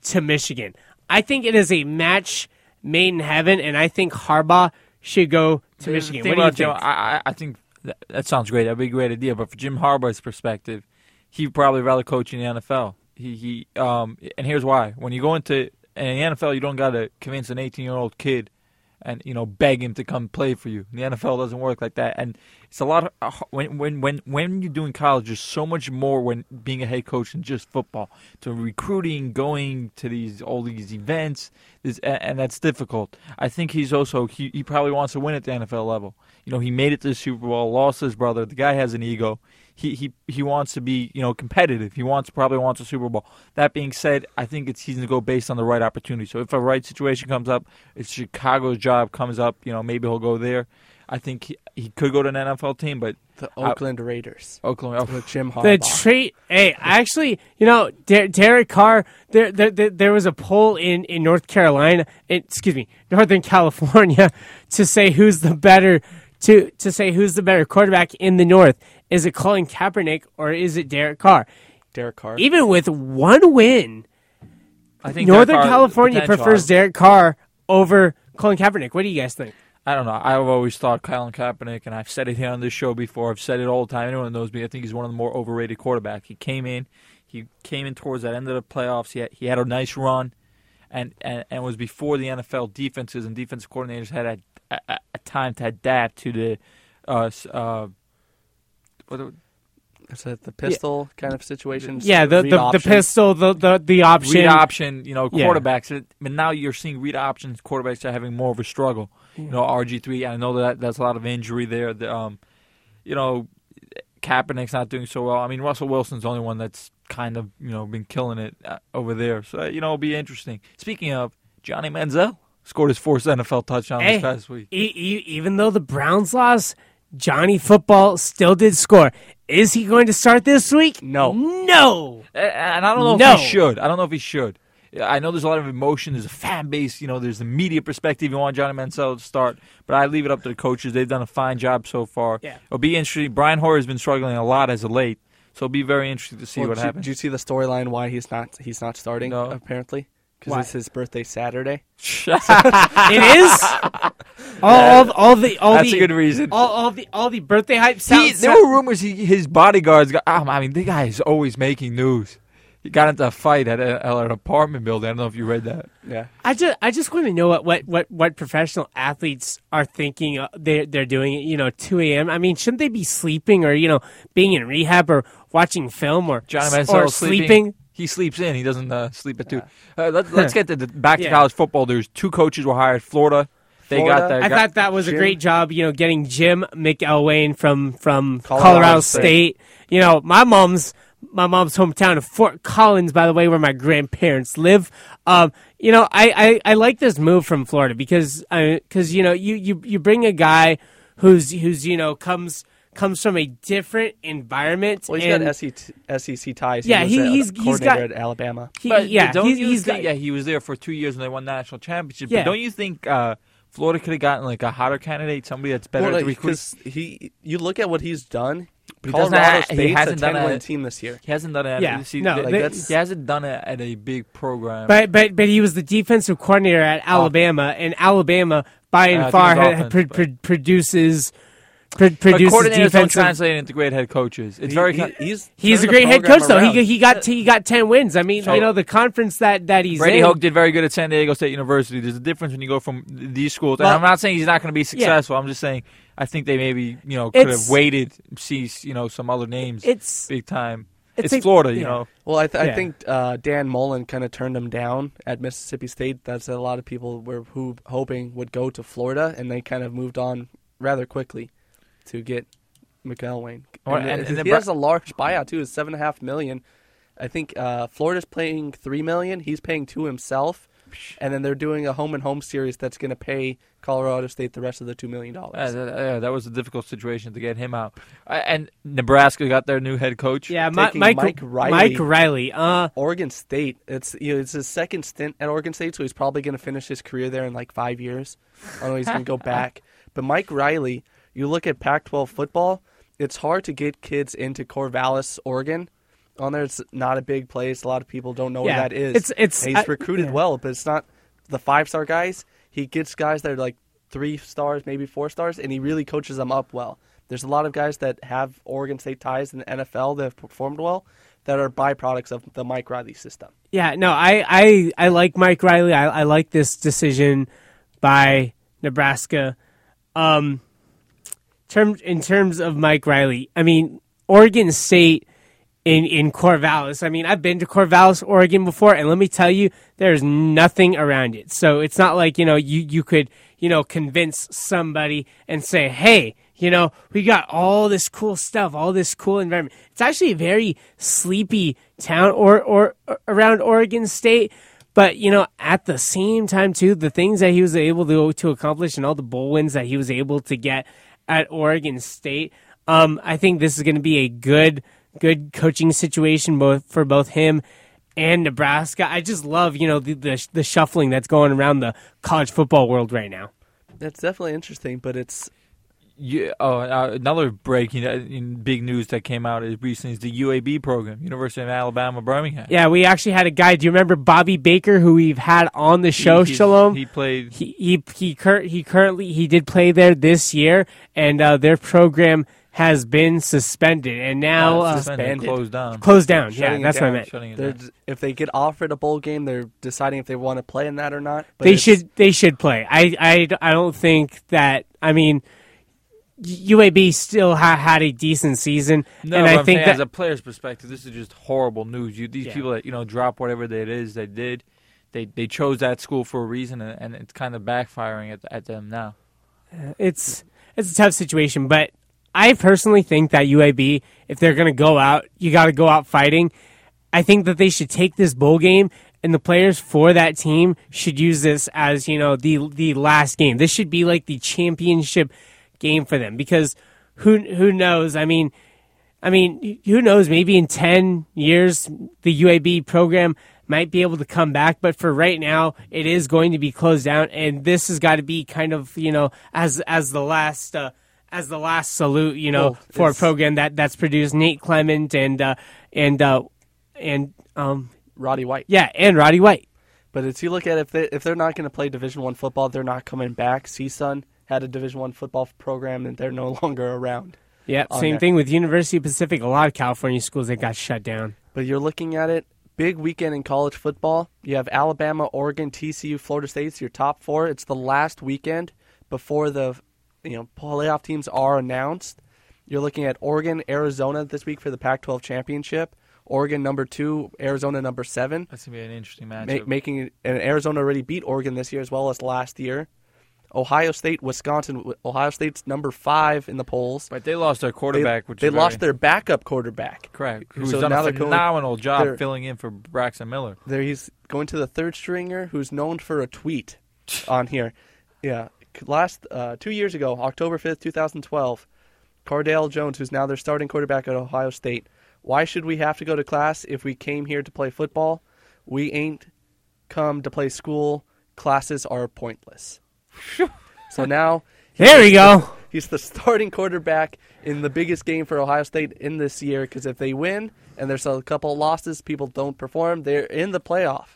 to Michigan. I think it is a match made in heaven and I think Harbaugh should go to Michigan. What do you think? Jim, I, I- I think that, that sounds great. That'd be a great idea. But for Jim Harbaugh's perspective, he'd probably rather coach in the NFL. He he um and here's why. When you go into in the NFL, you don't got to convince an 18 year old kid and you know beg him to come play for you. The NFL doesn't work like that, and it's a lot of uh, when when when when you're doing college. There's so much more when being a head coach than just football. To recruiting, going to these all these events, and, and that's difficult. I think he's also he, he probably wants to win at the NFL level. You know, he made it to the Super Bowl, lost his brother. The guy has an ego. He he he wants to be you know competitive. He wants probably wants a Super Bowl. That being said, I think it's he's going to go based on the right opportunity. So if a right situation comes up, if Chicago's job comes up, you know maybe he'll go there. I think he, he could go to an NFL team, but The I- Oakland Raiders Oklahoma. Oh. with Jim The Harbaugh. trait, hey, actually, you know, Der- Derek Carr. There, there, there, there was a poll in, in North Carolina, in, excuse me, Northern California, to say who's the better to to say who's the better quarterback in the North. Is it Colin Kaepernick or is it Derek Carr? Derek Carr. Even with one win, I think Northern California prefers Derek Carr over Colin Kaepernick. What do you guys think? I don't know. I've always thought Colin Kaepernick, and I've said it here on this show before. I've said it all the time. Anyone knows me. I think he's one of the more overrated quarterbacks. He came in, he came in towards that end of the playoffs. He had, he had a nice run, and, and and was before the NFL defenses and defensive coordinators had a, a, a time to adapt to the uh, uh what do- Is it the pistol kind of situation? Yeah, the the, the pistol, the the, the option. read option, you know, Yeah. quarterbacks. But now you're seeing read options. Quarterbacks are having more of a struggle. You know, RG three. I know that that's a lot of injury there. The, um, you know, Kaepernick's not doing so well. I mean, Russell Wilson's the only one that's kind of you know been killing it uh, over there. So you know, it'll be interesting. Speaking of Johnny Manziel, scored his fourth NFL touchdown Hey. this past week. E- e- even though the Browns lost, Johnny Football still did score. Is he going to start this week? No. No. And I don't know No. if he should. I don't know if he should. I know there's a lot of emotion. There's a fan base. You know, there's the media perspective. You want Johnny Manziel to start, but I leave it up to the coaches. They've done a fine job so far. Yeah. It'll be interesting. Brian Hoyer has been struggling a lot as of late, so it'll be very interesting to see Well, what did happens. Do you see the storyline why he's not he's not starting? No. Apparently, because it's his birthday Saturday. It is. all, all, all the all That's the a good reason. all, all the all the birthday hype He, sounds. there were rumors he, his bodyguards got. um, I mean, the guy is always making news. He got into a fight at, a, at an apartment building. I don't know if you read that. Yeah. I just I just want to know what, what, what, what professional athletes are thinking. Uh, they they're doing it. You know, two a.m. I mean, shouldn't they be sleeping or you know being in rehab or watching film or Johnny or sleeping. He sleeps in. He doesn't uh, sleep at two. Uh, let, let's get to the, back to Yeah. college football. There's two coaches were hired. Florida. They Florida? got that. I got- thought that was a Jim- great job, you know, getting Jim McElwain from from Colorado Colorado, State. State. You know, my mom's my mom's hometown of Fort Collins, by the way, where my grandparents live. Um, you know, I, I, I like this move from Florida because because you know you, you you bring a guy who's who's you know comes comes from a different environment. Well, he's and got SEC, SEC ties. Yeah, he, he- was a he's- he's coordinator got- at Alabama. he- But yeah, don't he's, you he's think? got, yeah, he was there for two years and they won national championship. Yeah. But don't you think uh, Florida could have gotten like a hotter candidate, somebody that's better Well, like, recruit? 'cause he, you look at what he's done. But he doesn't Colorado ha- he hasn't a done ten-win a- team this year. He hasn't done it. Yeah, see, no, th- they- that's- he hasn't done it at a big program. But but but he was the defensive coordinator at Alabama, and Alabama by Uh, and think far it ha- offense, pro- but- pro- produces But produces coordinators don't defensive. translate into great head coaches. It's He- very. he- con- he's He's a great head program coach though. He he got he got ten wins. I mean, So- you know the conference that that he's Brady in. Hoke did very good at San Diego State University. There's a difference when you go from these schools. And I'm not saying he's not going to be successful. I'm just saying I think they maybe you know could It's- have waited, see you know some other names It's big time. it's It's, a- Florida, you yeah. know. Well, I, th- Yeah. I think uh, Dan Mullen kind of turned him down at Mississippi State. That's a lot of people were who hoping would go to Florida, and they kind of moved on rather quickly to get McElwain. Well, And, and- uh, and the he has a large buyout too. It's seven and a half million. I think uh, Florida's paying three million. He's paying two himself. and then they're doing a home and home series that's going to pay Colorado State the rest of the two million dollars. that, yeah, that was a difficult situation to get him out. Uh, and Nebraska got their new head coach. Yeah, Mi- Taking Mike, Mike Riley. Mike Riley. Uh, Oregon State. It's you know, it's his second stint at Oregon State, so he's probably going to finish his career there in like five years. I don't know he's going to go back. But Mike Riley, you look at Pac-12 football. It's hard to get kids into Corvallis, Oregon. On there, it's not a big place. A lot of people don't know Yeah, where that is. it's- it's- And he's I- recruited yeah. well, but it's not the five-star guys. He gets guys that are like three stars, maybe four stars, and he really coaches them up well. There's a lot of guys that have Oregon State ties in the NFL that have performed well that are byproducts of the Mike Riley system. Yeah, no, I, I, I like Mike Riley. I, I like this decision by Nebraska. Um, term, in terms of Mike Riley, I mean, Oregon State in, in Corvallis. I mean, I've been to Corvallis, Oregon before, and let me tell you, there's nothing around it. So it's not like, you know, you, you could, you know, convince somebody and say, hey, you know, we got all this cool stuff, all this cool environment. It's actually a very sleepy town or, or, or around Oregon State. But you know, at the same time too, the things that he was able to to accomplish and all the bowl wins that he was able to get at Oregon State, um, I think this is going to be a good good coaching situation both for both him and Nebraska. I just love you know the the, the shuffling that's going around the college football world right now. That's definitely interesting, but it's Yeah, oh, uh, another breaking uh, in big news that came out is recently is the UAB program, University of Alabama Birmingham. Yeah, we actually had a guy. Do you remember Bobby Baker, who we've had on the show? He- Sholom. He played. he he he, cur- he currently he did play there this year, and uh, their program has been suspended and now uh, suspended, suspended. closed down. closed down. Shutting yeah, it that's what I meant. It down. if they get offered a bowl game, they're deciding if they want to play in that or not. But They should they should play. I, I, I don't think that. I mean, UAB still ha- had a decent season, No, and I think saying that as a player's perspective, this is just horrible news. You these Yeah. people that you know drop whatever it is they did, they they chose that school for a reason, and, and it's kind of backfiring at at them now. it's it's a tough situation, but I personally think that UAB, if they're going to go out, you got to go out fighting. I think that they should take this bowl game, and the players for that team should use this as you know the the last game. This should be like the championship game for them because who who knows? I mean, I mean, who knows? Maybe in ten years, the UAB program might be able to come back. But for right now, it is going to be closed down, and this has got to be kind of you know as as the last. Uh, as the last salute, you know, Well, for a program that that's produced Nate Clement and uh, and uh, and um, Roddy White. yeah, and Roddy White. But as you look at if they if they're not going to play Division One football, they're not coming back. CSUN had a Division One football program, and they're no longer around. Yeah, same there. thing with University of Pacific. A lot of California schools that got shut down. But you're looking at it, big weekend in college football. You have Alabama, Oregon, TCU, Florida State. It's your top four. It's the last weekend before the you know playoff teams are announced. You're looking at Oregon, Arizona this week for the Pac-12 championship. Oregon number two, Arizona number seven. That's gonna be an interesting matchup. Ma- making it, and Arizona already beat Oregon this year as well as last year. Ohio State, Wisconsin. Ohio State's number five in the polls. but they lost their They, quarterback, which they is lost their backup quarterback. correct, who's so done now a they're going- phenomenal job filling in for Braxton Miller. There he's going to the third stringer, who's known for a tweet on here. Yeah, last uh, two years ago, October fifth, two thousand twelve, Cardale Jones, who's now their starting quarterback at Ohio State. Why should we have to go to class if we came here to play football? We ain't come to play school. Classes are pointless. so now There we go. He's the starting quarterback in the biggest game for Ohio State in this year because if they win and there's a couple of losses, people don't perform, they're in the playoff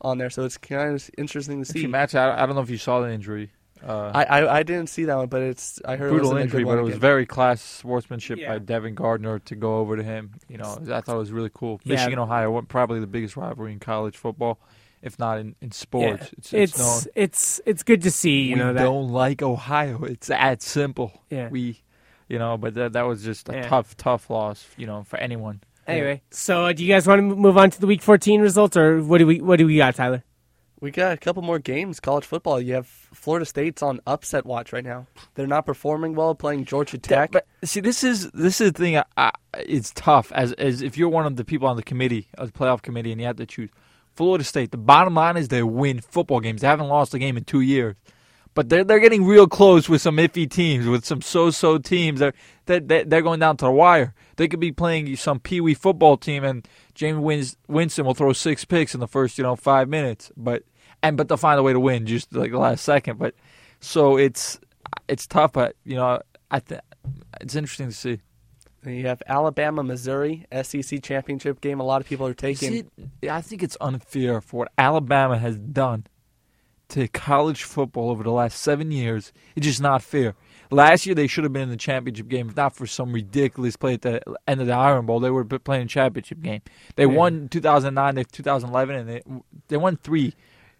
on there. So it's kind of interesting to see. match, I, I don't know if you saw the injury. Uh, I, I I didn't see that one, but it's I heard brutal it was injury, but it was again. very class sportsmanship Yeah. by Devin Gardner to go over to him. You know, I thought it was really cool. Yeah. Michigan, Ohio, probably the biggest rivalry in college football, if not in, in sports. Yeah. It's, it's, known. it's it's it's good to see. You we know that. don't like Ohio. It's that simple. Yeah. We, you know, but that that was just a Yeah. tough, tough loss. You know, for anyone. Anyway, so do you guys want to move on to the Week 14 results, or what do we what do we got, Tyler? We got a couple more games, college football. You have Florida State's on upset watch right now. They're not performing well, playing Georgia Tech. But see, this is this is the thing. I, I, it's tough as as if you're one of the people on the committee, of the playoff committee, and you have to choose. Florida State. The bottom line is they win football games. They haven't lost a game in two years, but they're they're getting real close with some iffy teams, with some so-so teams. They're they're, they're going down to the wire. They could be playing some pee wee football team, and James Wins, Winston will throw six picks in the first you know five minutes, but and but they'll find a way to win just like the last second. But so it's it's tough, but you know I th- it's interesting to see. You have Alabama, Missouri, SEC championship game. A lot of people are taking. See, I think it's unfair for what Alabama has done to college football over the last seven years. It's just not fair. Last year they should have been in the championship game, if not for some ridiculous play at the end of the Iron Bowl. They were playing a championship game. They Yeah. won 2009, to 2011, and they they won three.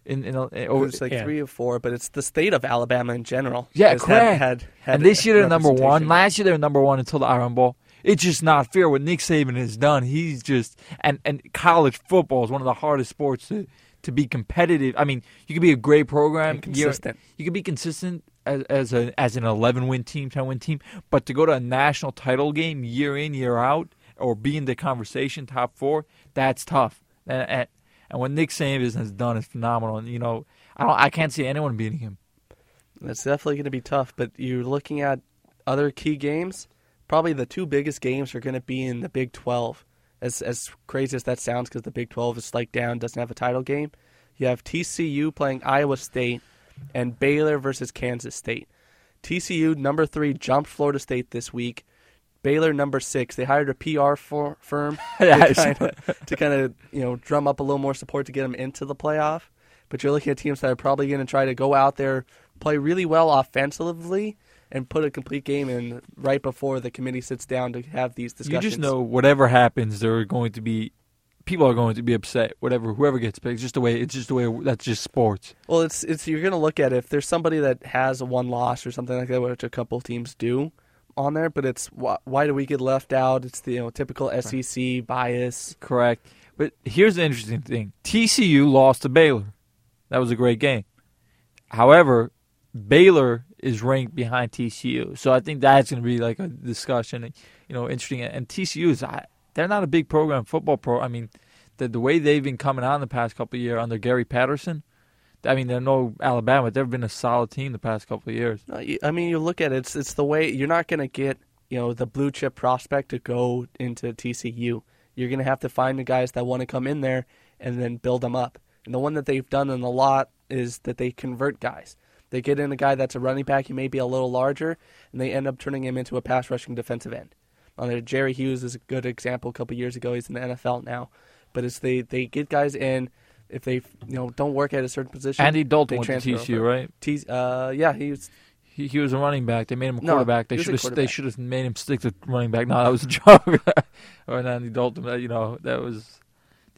In, in, a, It over, was like Yeah. three or four, but it's the state of Alabama in general. Yeah, correct. Had, had, had and this year they're number one. Last year they were number one until the Iron Bowl. It's just not fair what Nick Saban has done. He's just and and college football is one of the hardest sports to to be competitive. I mean, you could be a great program, And consistent. you could be consistent as as a as an eleven win team, ten win team, but to go to a national title game year in year out or be in the conversation top four, that's tough. And and, and what Nick Saban has done is phenomenal. And you know, I don't I can't see anyone beating him. That's definitely going to be tough, but you're looking at other key games. Probably the two biggest games are going to be in the Big 12. As as crazy as that sounds, because the Big 12 is like down, doesn't have a title game. You have TCU playing Iowa State, and Baylor versus Kansas State. TCU number three jumped Florida State this week. Baylor number six. They hired a PR for, firm to kind of to kind of you know drum up a little more support to get them into the playoff. But you're looking at teams that are probably going to try to go out there, play really well offensively, and put a complete game in right before the committee sits down to have these discussions. You just know whatever happens, there are going to be people are going to be upset. Whatever, whoever gets picked, it's just the way. It's just the way. That's just sports. Well, it's it's you're going to look at it, if there's somebody that has a one loss or something like that, which a couple teams do on there. But it's why, why do we get left out? It's the you know typical SEC bias. Correct. But here's the interesting thing: TCU lost to Baylor. That was a great game. However, Baylor is ranked behind TCU, so I think that's going to be like a discussion. You know, interesting. And TCU is they're not a big program, football pro. I mean, the the way they've been coming on the past couple of years under Gary Patterson. I mean, they're no Alabama. They've been a solid team the past couple of years. I mean, you look at it, it's it's the way you're not going to get you know the blue chip prospect to go into TCU. You're going to have to find the guys that want to come in there and then build them up. And the one that they've done in a lot is that they convert guys. They get in a guy that's a running back, he may be a little larger, and they end up turning him into a pass rushing defensive end. On Jerry Hughes is a good example. A couple years ago, he's in the NFL now, but it's they they get guys in. If they you know don't work at a certain position, Andy Dalton went to TCU, over. right? T- uh, yeah, he's He, he was a running back. They made him a quarterback. he They should have they should have made him stick to running back. No, that was a joke. or an Andy Dalton. You know that was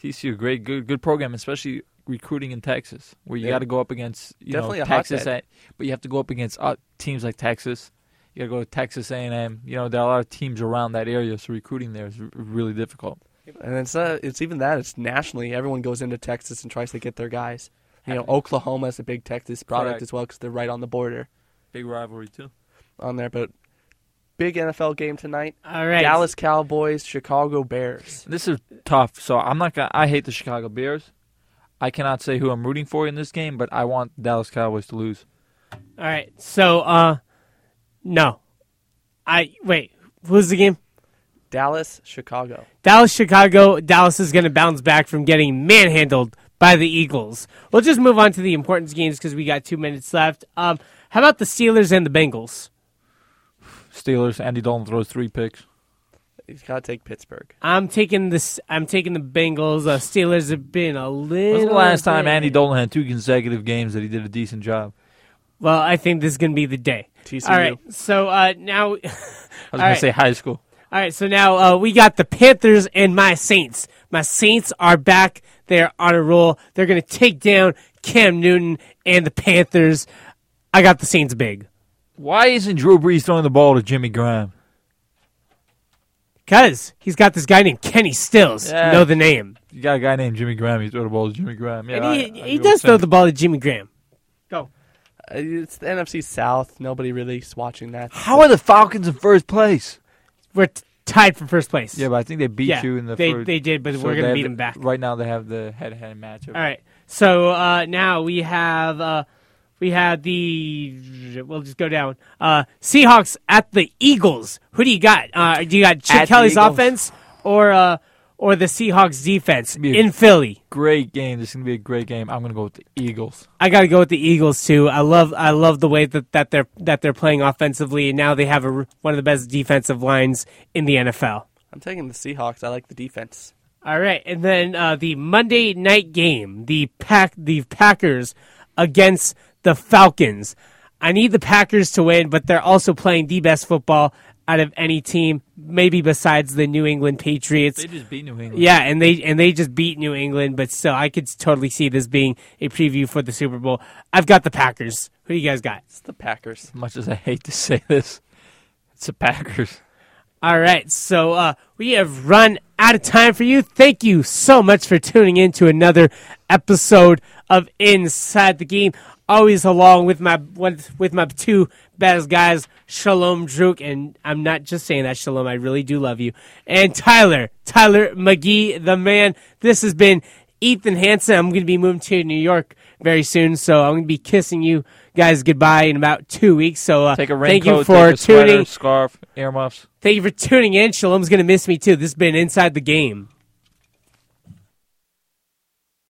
TCU. Great, good, good program, especially recruiting in Texas, where you Yeah. got to go up against you Definitely know Texas, hotbed. at, but you have to go up against uh, teams like Texas. You got to go to Texas A&M. You know there are a lot of teams around that area, so recruiting there is r- really difficult. And it's uh, it's even that it's nationally. Everyone goes into Texas and tries to get their guys. You know, Oklahoma is a big Texas product Correct. as well because they're right on the border Big rivalry too. on there. But big NFL game tonight: All right. Dallas Cowboys, Chicago Bears. This is tough. So I'm not gonna. I hate the Chicago Bears. I cannot say who I'm rooting for in this game, but I want Dallas Cowboys to lose. All right. So, uh, no. I wait. Who's the game? Dallas, Chicago. Dallas, Chicago. Dallas is going to bounce back from getting manhandled by the Eagles. We'll just move on to the importance games because we got two minutes left. Um, how about the Steelers and the Bengals? Steelers. Andy Dalton throws three picks. You've got to take Pittsburgh. I'm taking this. I'm taking the Bengals. Uh, Steelers have been a little. When's the last time Andy Dalton had two consecutive games that he did a decent job? Well, I think this is going to be the day. TCU. All right. So uh, now, I was going right. to say high school. all right. So now uh, we got the Panthers and my Saints. My Saints are back. They're on a roll. They're going to take down Cam Newton and the Panthers. I got the Saints big. Why isn't Drew Brees throwing the ball to Jimmy Graham? Because he's got this guy named Kenny Stills. Yeah. Know the name. You got a guy named Jimmy Graham. You throw the ball to Jimmy Graham. Yeah, and he, I he get does throw the ball to Jimmy Graham. Go. Uh, It's the NFC South. Nobody really is watching that. How are the Falcons in first place? We're t- tied for first place. Yeah, but I think they beat Yeah, you in the they first. they did, but so we're gonna beat them back. Right now, they have the head-to-head matchup. All right. So uh, now we have uh, we have the we'll just go down. Uh, Seahawks at the Eagles. Who do you got? Uh, do you got Chip At Kelly's offense or uh, or the Seahawks defense in Philly? Great game. This is gonna be a great game. I'm gonna go with the Eagles. I got to go with the Eagles too. I love I love the way that, that they're that they're playing offensively, and now they have a, one of the best defensive lines in the NFL. I'm taking the Seahawks. I like the defense. All right, and then uh, the Monday night game, the pack, the Packers against the Falcons. I need the Packers to win, but they're also playing the best football out of any team, maybe besides the New England Patriots. They just beat New England. Yeah, and they and they just beat New England, but still, I could totally see this being a preview for the Super Bowl. I've got the Packers. Who do you guys got? It's the Packers. As much as I hate to say this, it's the Packers. All right, so uh, we have run out of time for you. Thank you so much for tuning in to another episode of Inside the Game. Always along with my with, with my two best guys, Sholom Druk, and I'm not just saying that, Sholom. I really do love you, and Tyler, Tyler McGee, the man. This has been Ethan Hanson. I'm going to be moving to New York very soon, so I'm going to be kissing you guys goodbye in about two weeks. So uh, Take a thank you for take a sweater, tuning. scarf, earmuffs. Thank you for tuning in. Sholom's going to miss me too. This has been Inside the Game.